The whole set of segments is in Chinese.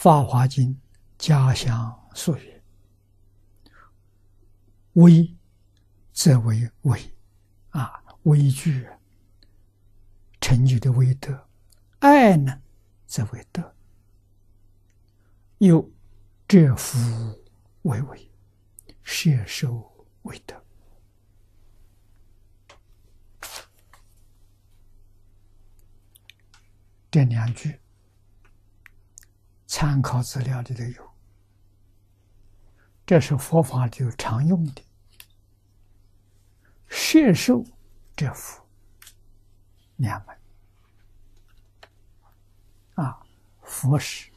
法华经》家乡述曰：“威则为威，啊，威具成就的威德；爱呢，则为德。又折福为威，摄受为德。”这两句参考资料里头有，这是佛法里头常用的。摄受这福两门啊，佛是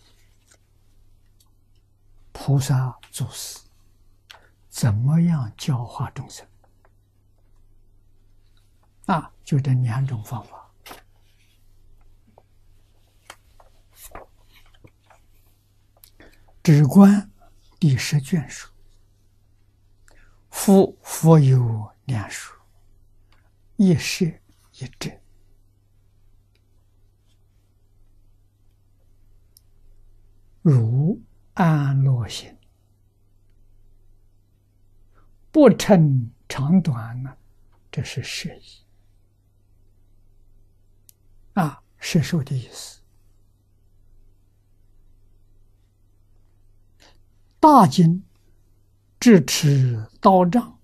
菩萨祖师，怎么样教化众生啊？就这两种方法。止观第十卷书，夫佛有两书，一是一遮。如安乐行，不称长短呢？这是摄意啊，摄受的意思。大经智持刀杖，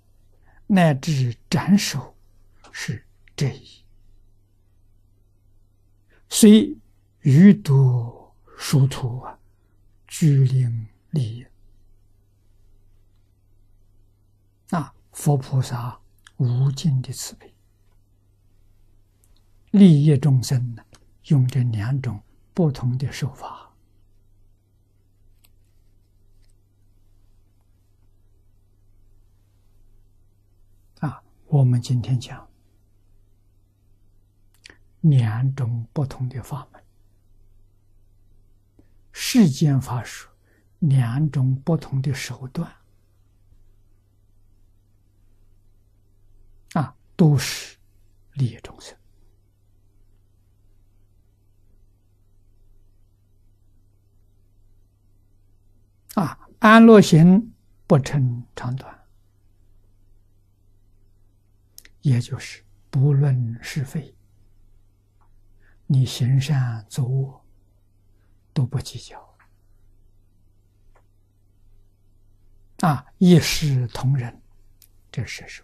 乃至斩首，是这一。虽余多殊途啊，居灵利益啊，佛菩萨无尽的慈悲，利益众生呢，用这两种不同的手法。我们今天讲两种不同的法门，世间法术两种不同的手段，啊，都是利益众生。啊，安乐行不成长短。也就是不论是非，你行善作恶都不计较啊，一视同仁，这是说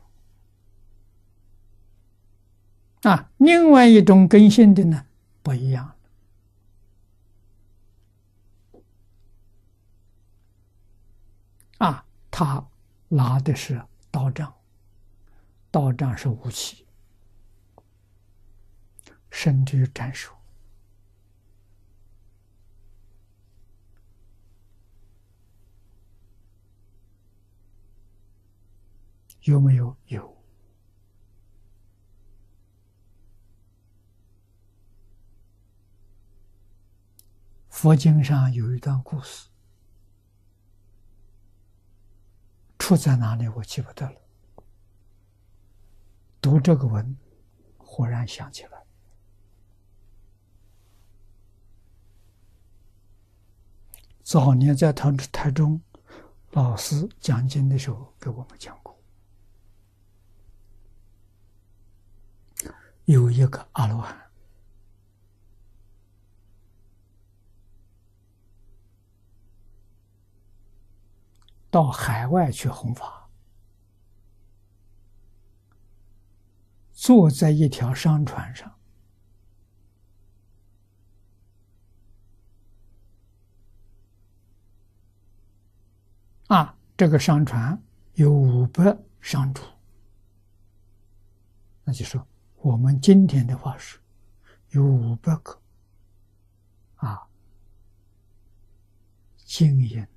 啊。另外一种根性的呢，不一样啊，他拿的是刀杖。道杖是武器，甚至于斩首，有没有？有。佛经上有一段故事，出在哪里？我记不得了。读这个文，忽然想起来，早年在台台中老师讲经的时候，给我们讲过，有一个阿罗汉。到海外去弘法。坐在一条商船上，啊，这个商船有五百商主，那就说我们今天的话是有五百个。啊，经营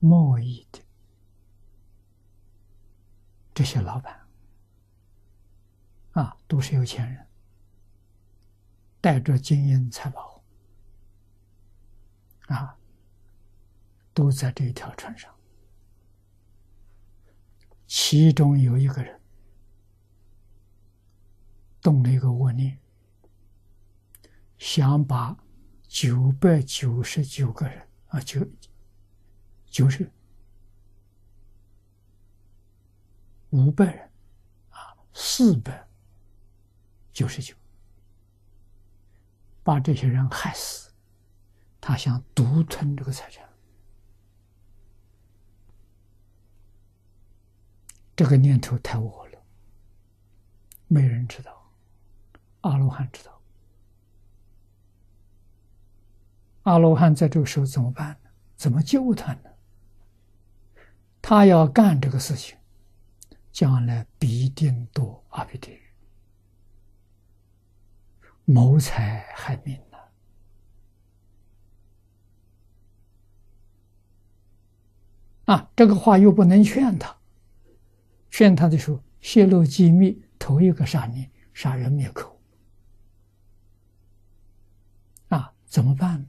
贸易的这些老板。啊，都是有钱人，带着金银财宝，啊，都在这一条船上。其中有一个人动了一个恶念，想把九百九十九个人啊，就就是五百人啊，四百九十九，把这些人害死，他想独吞这个财产，这个念头太恶了，没人知道，阿罗汉知道。阿罗汉在这个时候怎么办呢？怎么救他呢？他要干这个事情，将来必定堕阿鼻地狱，谋财害命呐！啊，这个话又不能劝他，劝他的时候泄露机密，头一个杀你，杀人灭口。啊，怎么办呢？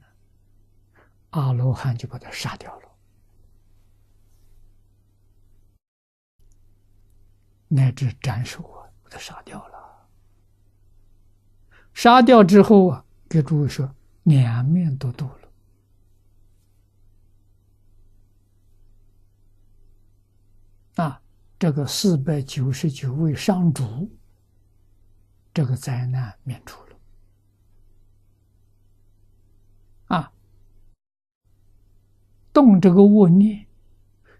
阿罗汉就把他杀掉了，乃至斩首啊，把他杀掉了。杀掉之后啊，给诸位说，两面都渡了。啊，这个四百九十九位上主，这个灾难免除了。啊。动这个恶念，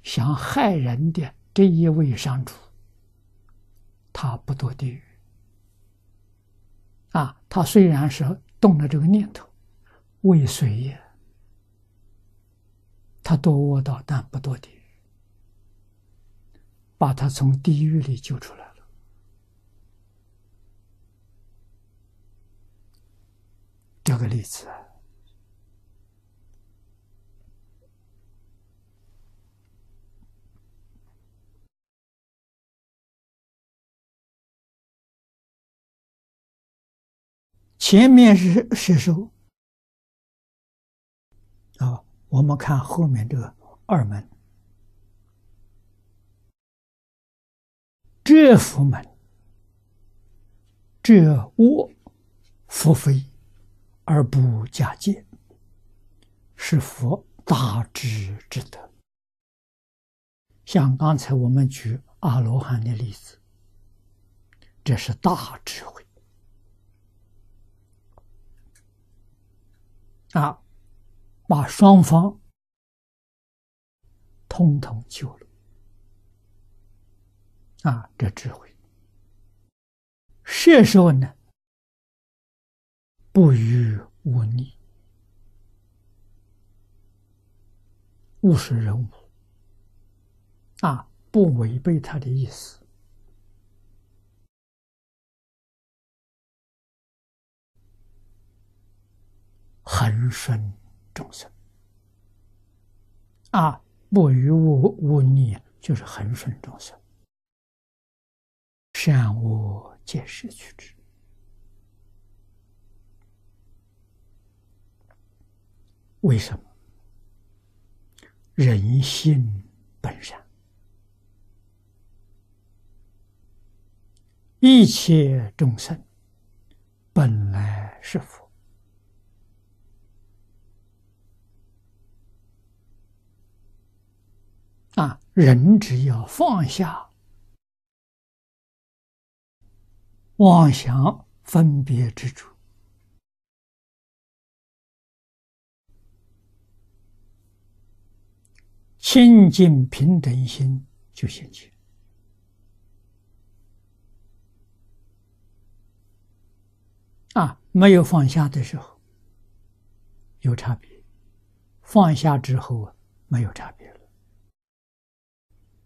想害人的这一位上主，他不堕地狱。啊，他虽然是动了这个念头，未遂也，他堕恶道，但不堕地狱，把他从地狱里救出来了。这个例子。前面是是说啊，我们看后面这个二门，这佛门，这恶福非而不假借，是佛大智之德。像刚才我们举阿罗汉的例子，这是大智慧。啊，把双方通通救了。啊，这智慧。射手呢，不与无逆，务实人物。啊，不违背他的意思。恒顺众生啊，不与物物逆，就是恒顺众生，善恶皆是取之。为什么？人性本善，一切众生本来是佛。啊，人只要放下妄想分别之处，清净平等心就现前。啊，没有放下的时候有差别，放下之后没有差别。